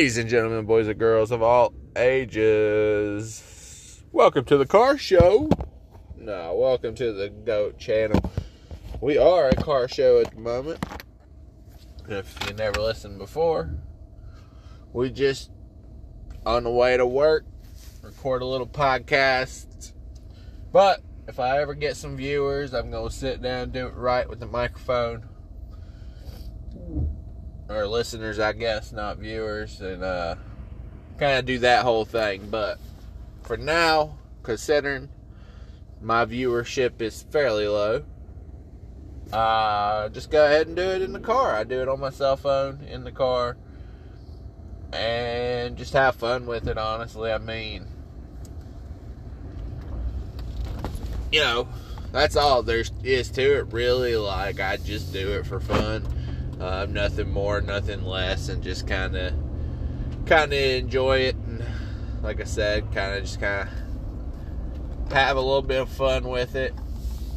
Ladies and gentlemen, boys and girls of all ages, welcome to the car show. No, welcome to the GOAT channel. We are a car show at the moment. If you never listened before, we just on the way to work, record a little podcast. But if I ever get some viewers, I'm going to sit down do it right with the microphone or listeners, I guess, not viewers, and uh, kind of do that whole thing. But for now, considering my viewership is fairly low, uh, just go ahead and do it in the car. I do it on my cell phone in the car, and just have fun with it. Honestly, I mean, you know, that's all there is to it. Really, like I just do it for fun uh, nothing more, nothing less, and just kind of, kind of enjoy it. And like I said, kind of just kind of have a little bit of fun with it.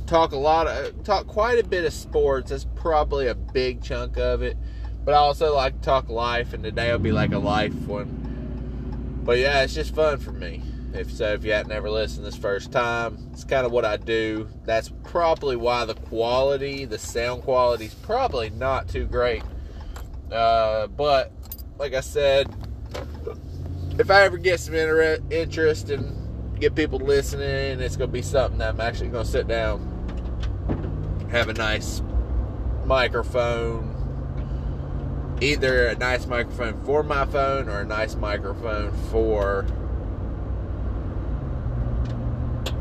Talk a lot of, talk quite a bit of sports. That's probably a big chunk of it. But I also like to talk life, and today will be like a life one. But yeah, it's just fun for me. If so, if you hadn't ever listened this first time, it's kind of what I do. That's probably why the quality, the sound quality, is probably not too great. Uh, but like I said, if I ever get some inter- interest and get people listening, it's going to be something that I'm actually going to sit down, have a nice microphone, either a nice microphone for my phone or a nice microphone for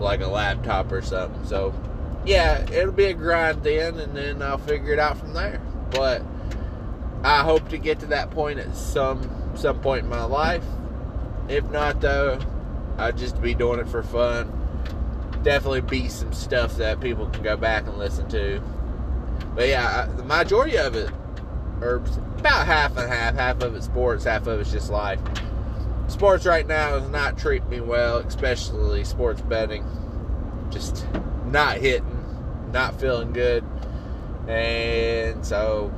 like a laptop or something. So, yeah, it'll be a grind then, and then I'll figure it out from there. But I hope to get to that point at some some point in my life. If not, though, I'll just be doing it for fun. Definitely be some stuff that people can go back and listen to. But yeah, the majority of it, or about half and half, half of it's sports, half of it's just life sports right now is not treating me well, especially sports betting. Just not hitting, not feeling good. And so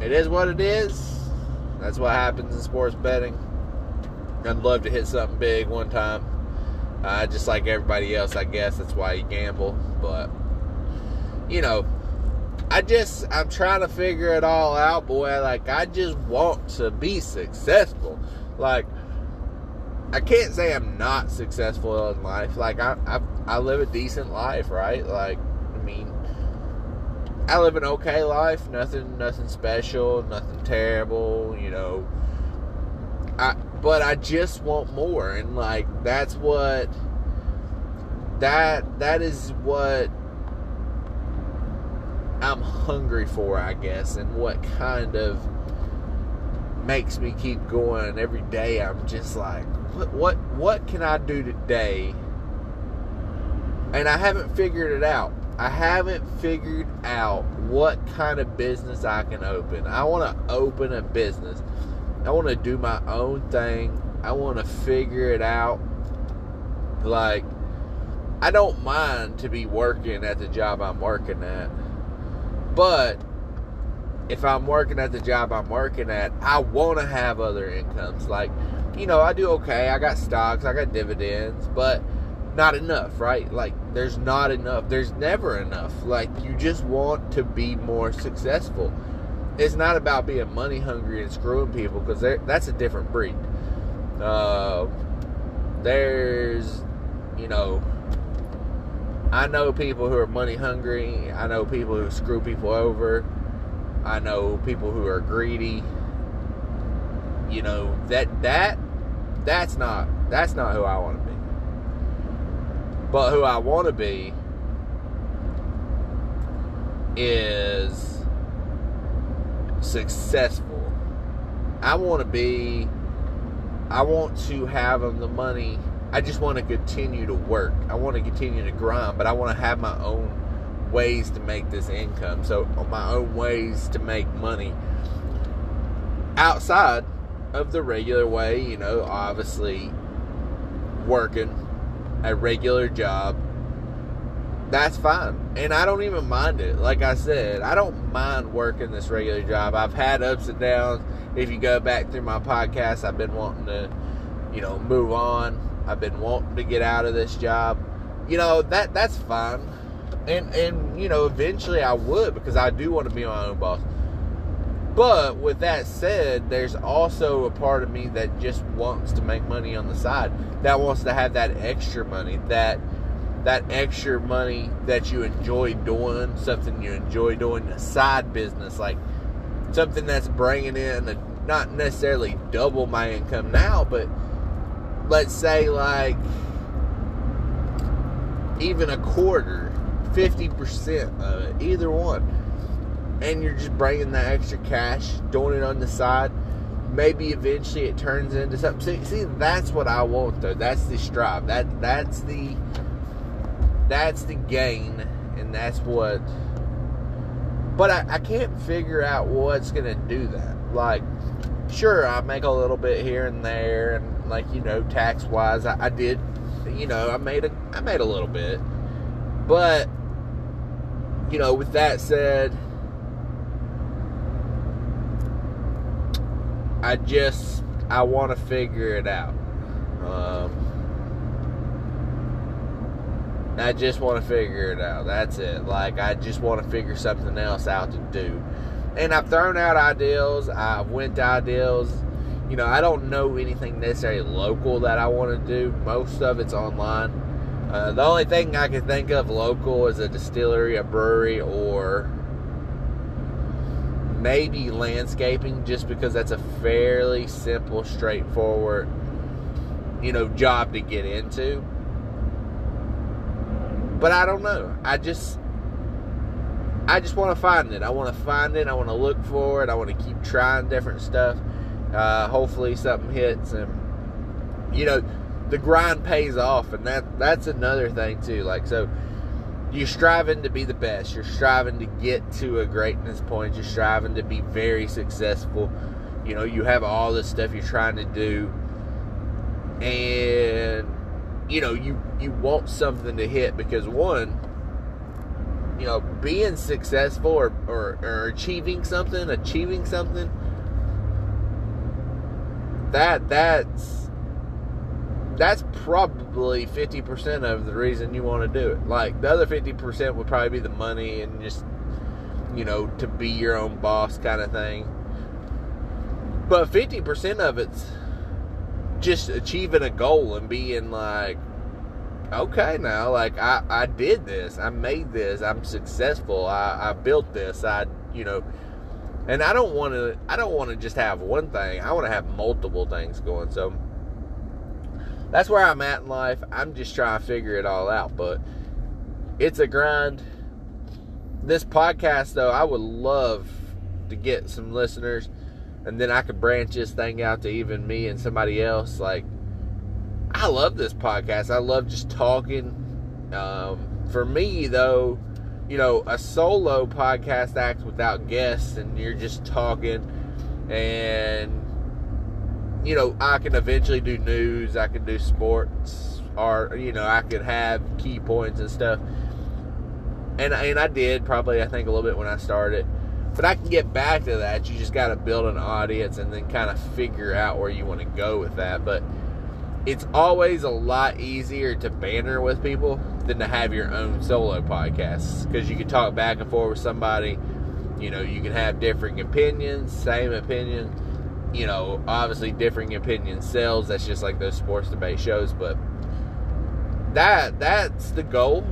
it is what it is. That's what happens in sports betting. I'd love to hit something big one time. Uh, just like everybody else, I guess. That's why you gamble. But, you know, I just, I'm trying to figure it all out, boy. Like, I just want to be successful. Like, I can't say I'm not successful in life. Like I, I, I live a decent life, right? Like, I mean, I live an okay life. Nothing, nothing special. Nothing terrible. You know. I, but I just want more, and like that's what. That that is what I'm hungry for, I guess, and what kind of makes me keep going every day. I'm just like, what what what can I do today? And I haven't figured it out. I haven't figured out what kind of business I can open. I want to open a business. I want to do my own thing. I want to figure it out. Like I don't mind to be working at the job I'm working at. But if I'm working at the job I'm working at, I want to have other incomes. Like you know, I do okay. I got stocks, I got dividends, but not enough, right? Like, there's not enough. There's never enough. Like, you just want to be more successful. It's not about being money hungry and screwing people because that's a different breed. Uh, there's, you know, I know people who are money hungry. I know people who screw people over. I know people who are greedy. You know that that that's not that's not who I want to be. But who I want to be is successful. I want to be I want to have the money. I just want to continue to work. I want to continue to grind, but I want to have my own ways to make this income. So, my own ways to make money outside of the regular way, you know, obviously working a regular job, that's fine. And I don't even mind it. Like I said, I don't mind working this regular job. I've had ups and downs. If you go back through my podcast, I've been wanting to, you know, move on. I've been wanting to get out of this job. You know, that that's fine. And and you know, eventually I would because I do want to be my own boss. But with that said, there's also a part of me that just wants to make money on the side. That wants to have that extra money, that that extra money that you enjoy doing, something you enjoy doing, a side business, like something that's bringing in a, not necessarily double my income now, but let's say like even a quarter, 50% of it, either one. And you're just bringing that extra cash, doing it on the side. Maybe eventually it turns into something. See, see that's what I want though. That's the strive. That that's the that's the gain, and that's what. But I, I can't figure out what's gonna do that. Like, sure, I make a little bit here and there, and like you know, tax wise, I, I did, you know, I made a I made a little bit, but you know, with that said, I just I want to figure it out. Um, I just want to figure it out. That's it. Like I just want to figure something else out to do. And I've thrown out ideals. I've went to ideals. You know, I don't know anything necessarily local that I want to do. Most of it's online. Uh, the only thing I can think of local is a distillery, a brewery, or maybe landscaping, just because that's a fairly simple, straightforward, you know, job to get into. But I don't know. I just I just want to find it. I want to find it. I want to look for it. I want to keep trying different stuff. Uh, hopefully something hits and you know the grind pays off and that that's another thing too. Like so you're striving to be the best. You're striving to get to a greatness point. You're striving to be very successful. You know, you have all this stuff you're trying to do and you know you you want something to hit because one you know being successful or, or, or achieving something achieving something that that's that's probably 50% of the reason you want to do it. Like the other 50% would probably be the money and just you know to be your own boss kind of thing. But 50% of it's just achieving a goal and being like, okay, now, like I, I did this, I made this, I'm successful, I, I built this, I, you know, and I don't want to, I don't want to just have one thing. I want to have multiple things going. So that's where I'm at in life. I'm just trying to figure it all out, but it's a grind. This podcast, though, I would love to get some listeners and then I could branch this thing out to even me and somebody else. Like, I love this podcast. I love just talking. Um, for me, though, you know, a solo podcast acts without guests, and you're just talking, and you know, I can eventually do news. I can do sports, or you know, I could have key points and stuff. And and I did probably I think a little bit when I started but I can get back to that. You just got to build an audience and then kind of figure out where you want to go with that. But it's always a lot easier to banter with people than to have your own solo podcasts because you can talk back and forth with somebody. You know, you can have differing opinions, same opinion. You know, obviously differing opinion sells. That's just like those sports debate shows. But that that's the goal.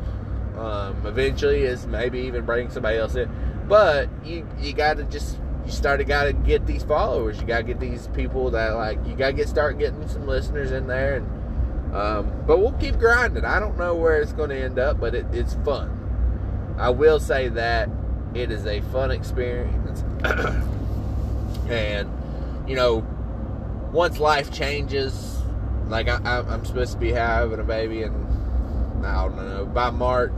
Um, eventually, is maybe even bring somebody else in but you you got to just you started got to get these followers. You got to get these people that like you got to get start getting some listeners in there. And um, but we'll keep grinding. I don't know where it's going to end up, but it, it's fun. I will say that it is a fun experience, and you know, once life changes, like I, I'm supposed to be having a baby, and I don't know by March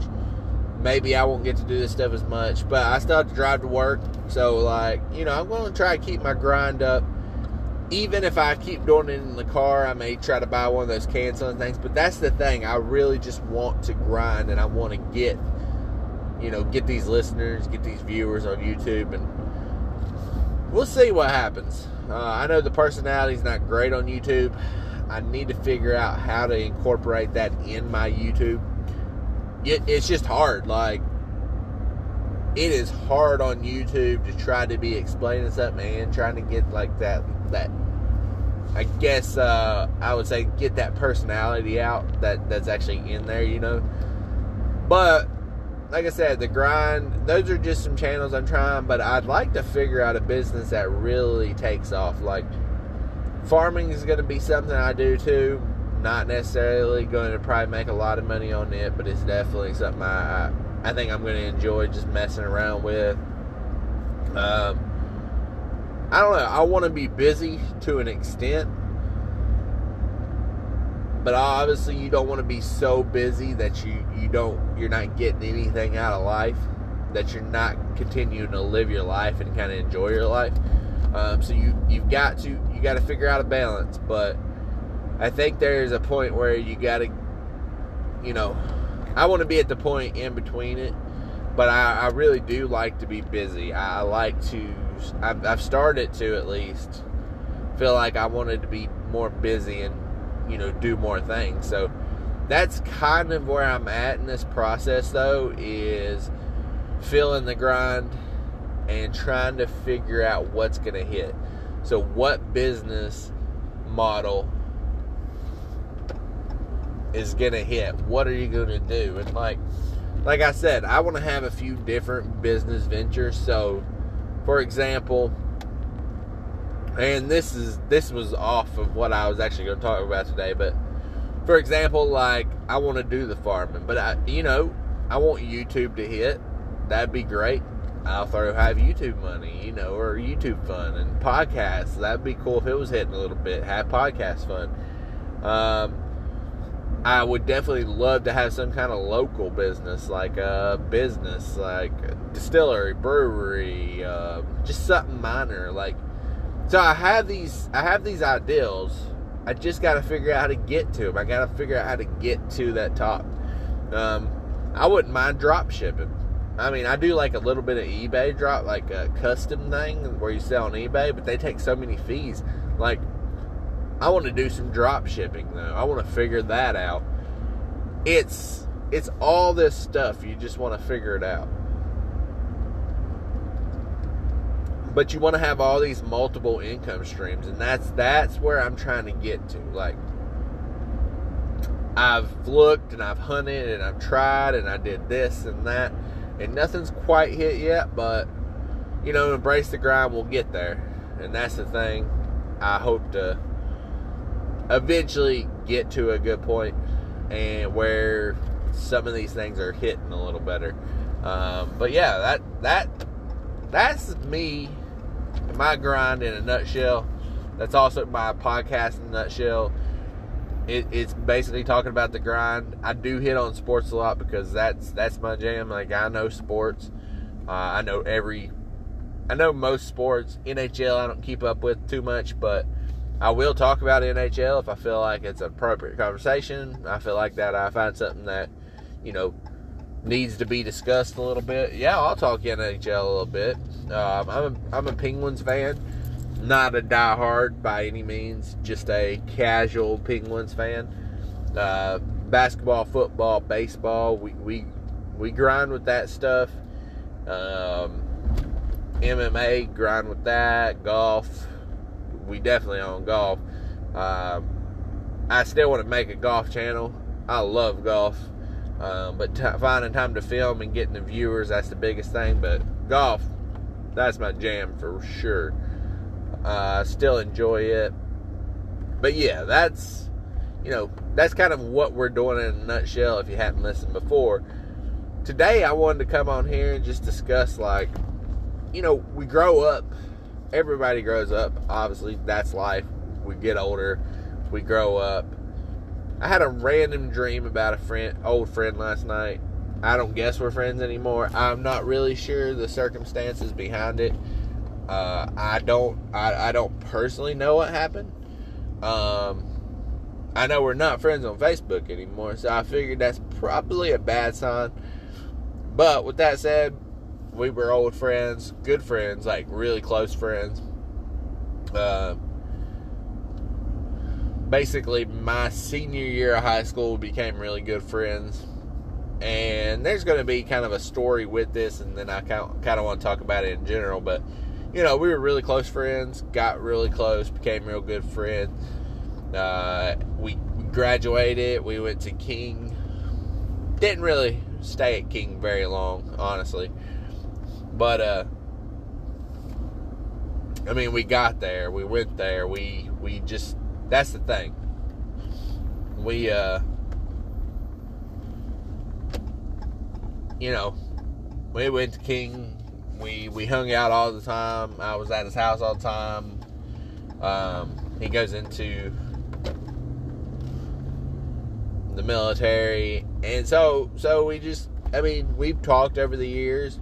maybe I won't get to do this stuff as much, but I still have to drive to work. So, like, you know, I'm going to try to keep my grind up. Even if I keep doing it in the car, I may try to buy one of those canceling things. But that's the thing. I really just want to grind and I want to get you know, get these listeners, get these viewers on YouTube, and we'll see what happens. Uh, I know the personality's not great on YouTube. I need to figure out how to incorporate that in my YouTube. It, it's just hard. Like, it is hard on YouTube to try to be explaining something and trying to get like that that I guess uh, I would say get that personality out that that's actually in there, you know. But like I said, the grind, those are just some channels I'm trying, but I'd like to figure out a business that really takes off. Like farming is going to be something I do too. Not necessarily going to probably make a lot of money on it, but it's definitely something I I, I think I'm going to enjoy just messing around with. Um, I don't know. I want to be busy to an extent, but obviously you don't want to be so busy that you you don't you're not getting anything out of life that you're not continuing to live your life and kind of enjoy your life. Um, so you you've got to you got to figure out a balance. But i think there's a point where you got to you know i want to be at the point in between it but i, I really do like to be busy. I, I like to I've, I've started to at least feel like i wanted to be more busy and you know do more things. So that's kind of where i'm at in this process though is feeling the grind and trying to figure out what's going to hit. So what business model is going to hit? What are you going to do? And like like i said i want to have a few different business ventures. So for example and this is this was off of what I was actually going to talk about today. But for example, like I want to do the farming, but I, you know, I want YouTube to hit. That'd be great. I'll throw have YouTube money, you know, or YouTube fun and podcasts. That'd be cool if it was hitting a little bit. Have podcast fun. Um, I would definitely love to have some kind of local business, like a business, like a distillery, brewery, uh, just something minor, like so I have these I have these ideals. I just got to figure out how to get to them. I got to figure out how to get to that top. Um, I wouldn't mind drop shipping. I mean, I do like a little bit of eBay drop, like a custom thing where you sell on eBay, but they take so many fees. Like, I want to do some drop shipping though. I want to figure that out. It's it's all this stuff. You just want to figure it out. But you want to have all these multiple income streams and that's that's where i'm trying to get to like i've looked and i've hunted and i've tried and i did this and that and nothing's quite hit yet but you know embrace the grind we'll get there. And that's the thing i hope to eventually get to a good point and where some of these things are hitting a little better. Um, but yeah that that that's me my grind in a nutshell. That's also my podcast in a nutshell. It, it's basically talking about the grind. I do hit on sports a lot because that's that's my jam. Like I know sports. Uh, I know every. I know most sports. NHL I don't keep up with too much, but I will talk about NHL if I feel like it's appropriate conversation. I feel like that I find something that you know needs to be discussed a little bit, yeah, I'll talk NHL a little bit. Um, I'm a, I'm a Penguins fan, not a diehard by any means, just a casual Penguins fan. Uh, basketball, football, baseball, we we we grind with that stuff. Um, MMA, grind with that. Golf, we definitely own golf. Um, I still want to make a golf channel. I love golf. Um, but t- finding time to film and getting the viewers, that's the biggest thing. But golf, that's my jam for sure. Uh, still enjoy it. But yeah, that's, you know, that's kind of what we're doing in a nutshell if you hadn't listened before. Today, I wanted to come on here and just discuss, like, you know, we grow up. Everybody grows up. Obviously, that's life. We get older, we grow up I had a random dream about a friend, old friend last night. I don't guess we're friends anymore. I'm not really sure the circumstances behind it. Uh, I don't. I, I don't personally know what happened. Um, I know we're not friends on Facebook anymore, so I figured that's probably a bad sign. but with that said, we were old friends, good friends, like really close friends. Uh, basically, my senior year of high school, we became really good friends. And there's going to be kind of a story with this, and then I kind of, kind of want to talk about it in general. But, you know, we were really close friends, got really close, became real good friends. Uh, we graduated, we went to King. Didn't really stay at King very long, honestly. But uh I mean, we got there, we went there, we we just that's the thing. We uh you know, we went to King. We we hung out all the time. I was at his house all the time. Um, he goes into the military, and so so we just. I mean, we've talked over the years,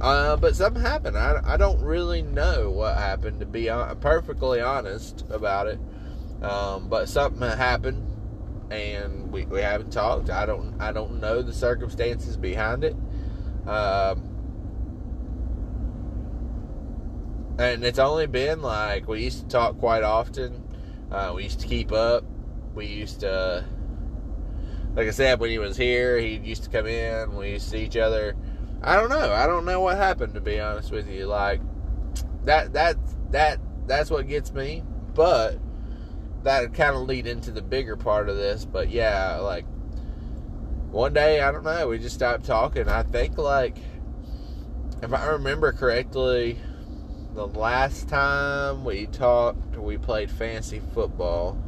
uh, but something happened. I, I don't really know what happened to be perfectly honest about it. Um, but something happened, and we, we haven't talked. I don't I don't know the circumstances behind it. Um, and it's only been like we used to talk quite often. Uh, we used to keep up. We used to, like I said, when he was here, he used to come in. We used to see each other. I don't know. I don't know what happened to be honest with you. Like that that that that's what gets me. But that kind of lead into the bigger part of this. But yeah, like one day, I don't know, we just stopped talking. I think like if I remember correctly, the last time we talked, we played fantasy football.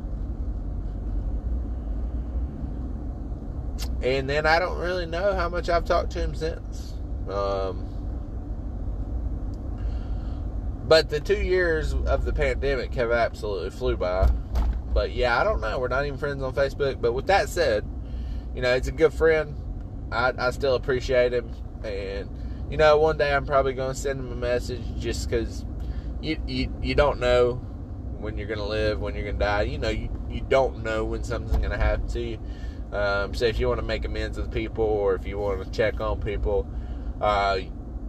And then I don't really know how much I've talked to him since. Um, but the two years of the pandemic have absolutely flew by. But yeah, I don't know. We're not even friends on Facebook. But with that said, you know, it's a good friend. I, I still appreciate him. And, you know, one day I'm probably going to send him a message just because you, you, you don't know when you're going to live, when you're going to die. You know, you, you don't know when something's going to happen to you. Um, so if you want to make amends with people or if you want to check on people, uh,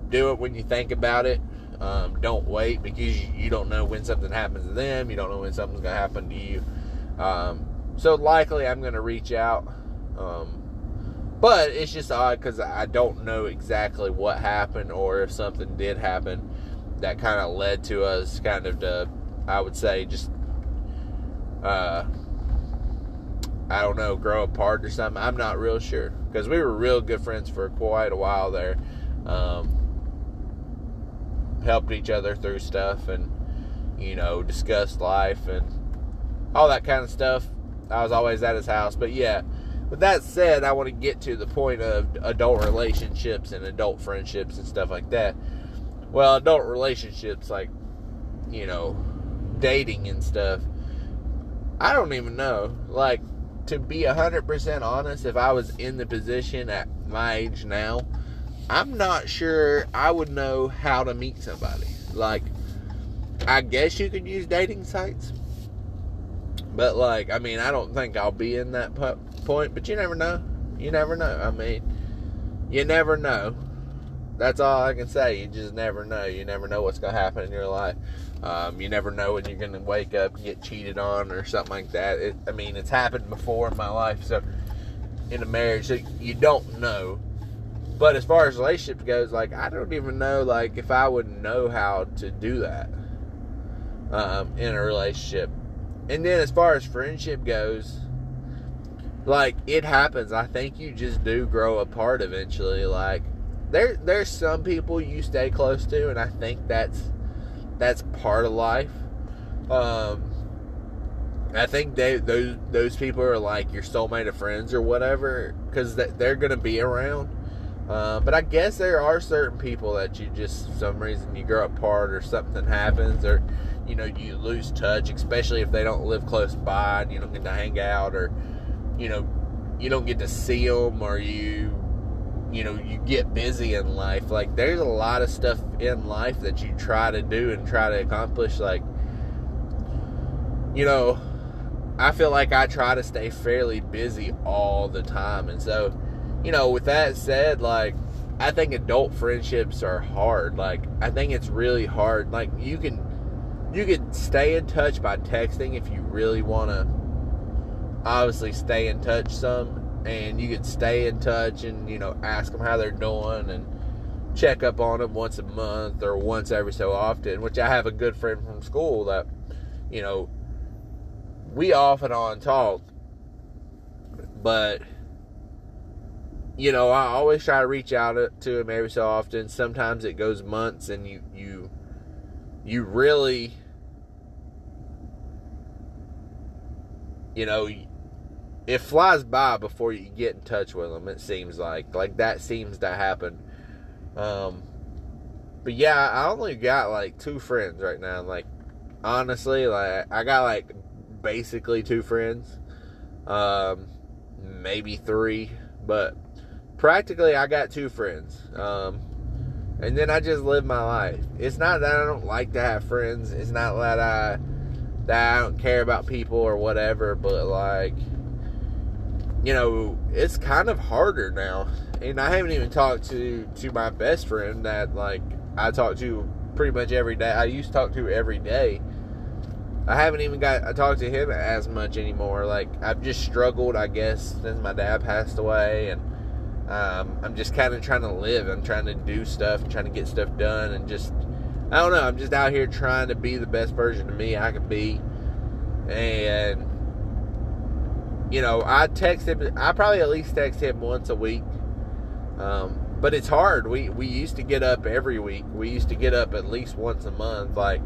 do it when you think about it. Um, don't wait because you, don't know when something happens to them. You don't know when something's going to happen to you. Um, so likely I'm going to reach out. Um, but it's just odd because I don't know exactly what happened or if something did happen that kind of led to us kind of to, I would say, just, uh, I don't know, grow apart or something. I'm not real sure because we were real good friends for quite a while there. Um, helped each other through stuff and you know discussed life and all that kind of stuff. I was always at his house, but yeah. With that said, I want to get to the point of adult relationships and adult friendships and stuff like that. Well, adult relationships, like, you know, dating and stuff, I don't even know. Like, to be 100% honest, if I was in the position at my age now, I'm not sure I would know how to meet somebody. Like, I guess you could use dating sites. But, like, I mean, I don't think I'll be in that point, but you never know. You never know. I mean, you never know. That's all I can say. You just never know. You never know what's going to happen in your life. Um, you never know when you're going to wake up and get cheated on or something like that. It, I mean, it's happened before in my life. So, in a marriage, so you don't know but as far as relationship goes, like I don't even know like if I would know how to do that um, in a relationship. And then as far as friendship goes, like it happens. I think you just do grow apart eventually. Like there there's some people you stay close to, and I think that's that's part of life. Um, I think they those those people are like your soulmate of friends or whatever because they're gonna be around. Uh, but I guess there are certain people that you just, some reason, you grow apart or something happens or, you know, you lose touch, especially if they don't live close by and you don't get to hang out or, you know, you don't get to see them or you, you know, you get busy in life. Like, there's a lot of stuff in life that you try to do and try to accomplish. Like, you know, I feel like I try to stay fairly busy all the time. And so, you know, with that said, like, I think adult friendships are hard. Like I think it's really hard. Like you can you can stay in touch by texting if you really want to obviously stay in touch some and you can stay in touch and you know ask them how they're doing and check up on them once a month or once every so often which i have a good friend from school that you know we off and on talk but you know, I always try to reach out to him every so often. Sometimes it goes months, and you you you really, you know, it flies by before you get in touch with them. It seems like like that seems to happen. Um, but yeah, I only got like two friends right now. Like honestly, like I got like basically two friends, um, maybe three, but practically I got two friends. Um, and then I just live my life. It's not that I don't like to have friends. It's not that I that I don't care about people or whatever, but like you know, it's kind of harder now. And I haven't even talked to to my best friend that like I talk to pretty much every day. I used to talk to every day. I haven't even got I talk to him as much anymore. Like I've just struggled, I guess, since my dad passed away and um, I'm just kind of trying to live. I'm trying to do stuff, trying to get stuff done, and just I don't know. I'm just out here trying to be the best version of me I can be, and you know, I text him. I probably at least text him once a week. Um, but it's hard. We we used to get up every week. We used to get up at least once a month. Like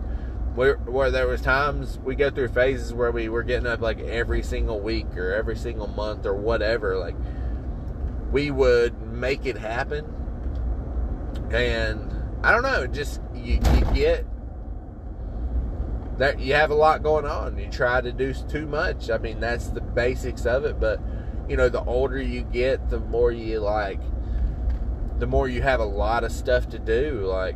where where there was times we go through phases where we were getting up like every single week or every single month or whatever. Like we would make it happen. And I don't know, just you, you get that you have a lot going on. You try to do too much. I mean, that's the basics of it. But you know, the older you get, the more you like, the more you have a lot of stuff to do. Like,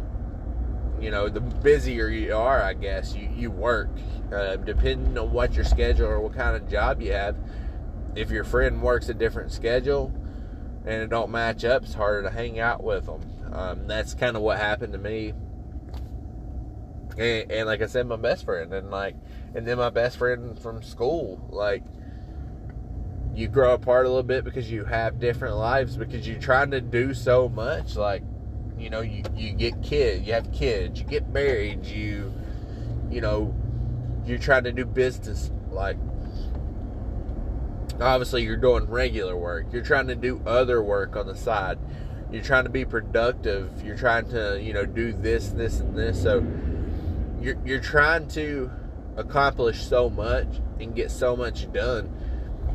you know, the busier you are, I guess you you work. Uh, depending on what your schedule or what kind of job you have. If your friend works a different schedule, and it don't match up, it's harder to hang out with them. Um, that's kind of what happened to me. And, and, like I said, my best friend, and like, and then my best friend from school, like, you grow apart a little bit because you have different lives because you're trying to do so much. Like, you know, you, you get kids, you have kids, you get married, you, you know, you're trying to do business. Like, obviously you're doing regular work. You're trying to do other work on the side. You're trying to be productive. You're trying to you know do this this and this. So you're, you're trying to accomplish so much and get so much done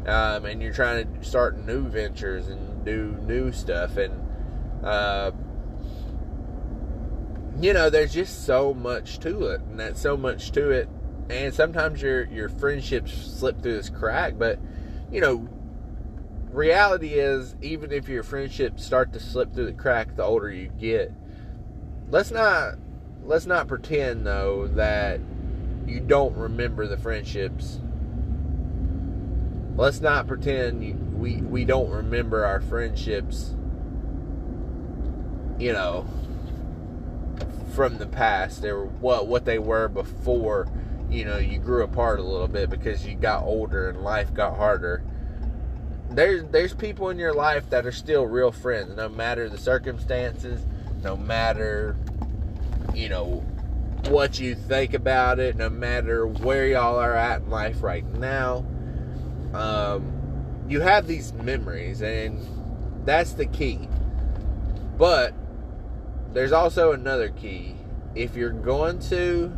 um, and you're trying to start new ventures and do new stuff. And uh, you know there's just so much to it and that's so much to it. And sometimes your your friendships slip through this crack but you know, reality is even if your friendships start to slip through the crack the older you get, let's not let's not pretend though that you don't remember the friendships. Let's not pretend we we don't remember our friendships. You know, from the past, they were what what they were before you know you grew apart a little bit because you got older and life got harder. There's there's people in your life that are still real friends no matter the circumstances no matter you know what you think about it no matter where y'all are at in life right now. Um, you have these memories and that's the key. But there's also another key. If you're going to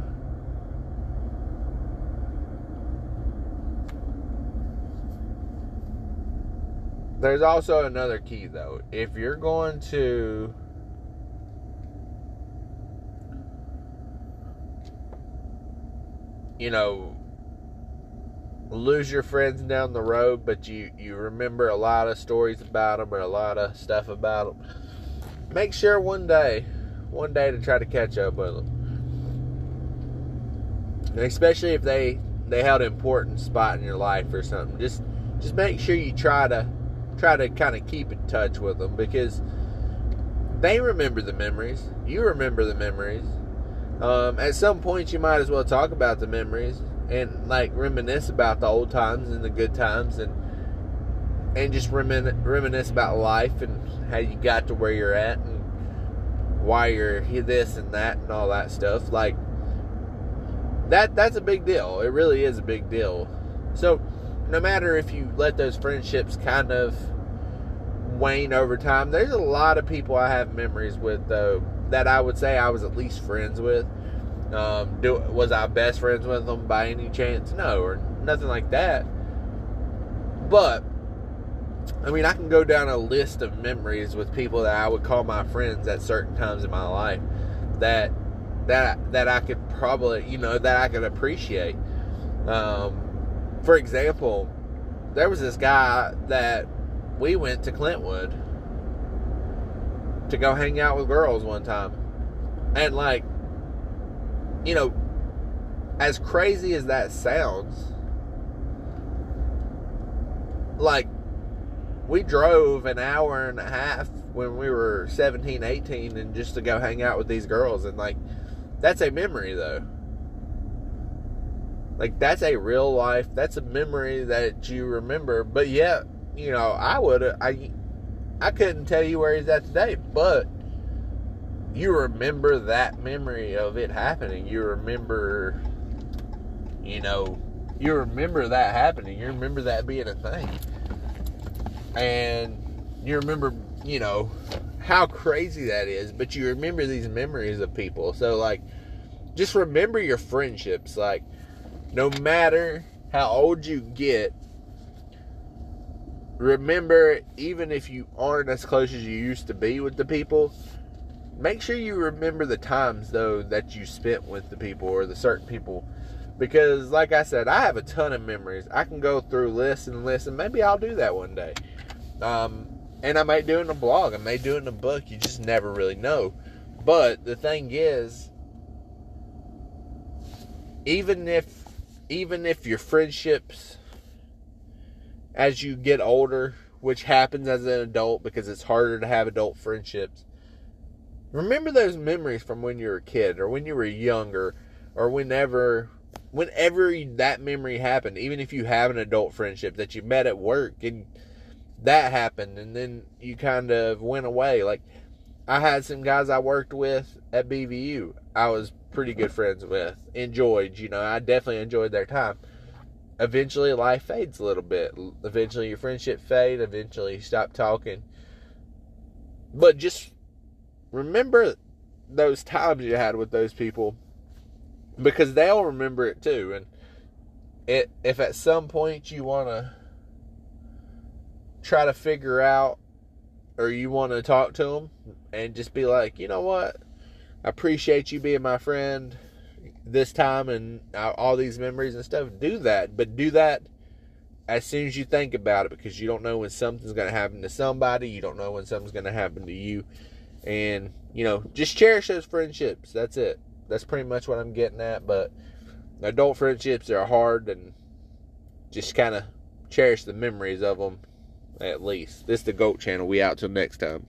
There's also another key though. If you're going to you know lose your friends down the road, but you you remember a lot of stories about them or a lot of stuff about them. Make sure one day, one day to try to catch up with them, especially if they they held an important spot in your life or something. Just just make sure you try to try to kind of keep in touch with them because they remember the memories. You remember the memories. Um, at some point, you might as well talk about the memories and like reminisce about the old times and the good times and and just remin- reminisce about life and how you got to where you're at and why you're this and that and all that stuff. Like that that's a big deal. It really is a big deal. So no matter if you let those friendships kind of wane over time, there's a lot of people I have memories with though that I would say I was at least friends with. Um, do was I best friends with them by any chance? No, or nothing like that. But I mean, I can go down a list of memories with people that I would call my friends at certain times in my life that that that I could probably, you know, that I could appreciate. Um, for example, there was this guy that we went to Clintwood to go hang out with girls one time. And like you know, as crazy as that sounds, like we drove an hour and a half when we were 17, 18 and just to go hang out with these girls and like that's a memory though. Like that's a real life, that's a memory that you remember. But yet, you know, I would I I couldn't tell you where he's at today, but you remember that memory of it happening. You remember you know, you remember that happening. You remember that being a thing. And you remember, you know, how crazy that is, but you remember these memories of people. So like just remember your friendships like no matter how old you get, remember, even if you aren't as close as you used to be with the people, make sure you remember the times, though, that you spent with the people or the certain people. Because, like I said, I have a ton of memories. I can go through lists and lists, and maybe I'll do that one day. Um, and I might do it in a blog, I may do it in a book. You just never really know. But the thing is, even if even if your friendships as you get older, which happens as an adult because it's harder to have adult friendships, remember those memories from when you were a kid or when you were younger or whenever whenever that memory happened, even if you have an adult friendship that you met at work and that happened and then you kind of went away. Like I had some guys I worked with at BVU. I was pretty good friends with, enjoyed, you know, I definitely enjoyed their time. Eventually, life fades a little bit. Eventually, your friendship fade. Eventually, you stop talking. But just remember those times you had with those people because they'll remember it too. And it, if at some point you want to try to figure out or you want to talk to them and just be like, you know what? I appreciate you being my friend this time and all these memories and stuff. Do that, but do that as soon as you think about it because you don't know when something's going to happen to somebody. You don't know when something's going to happen to you. And, you know, just cherish those friendships. That's it. That's pretty much what I'm getting at. But adult friendships are hard and just kind of cherish the memories of them at least. This is the GOAT channel. We out till next time.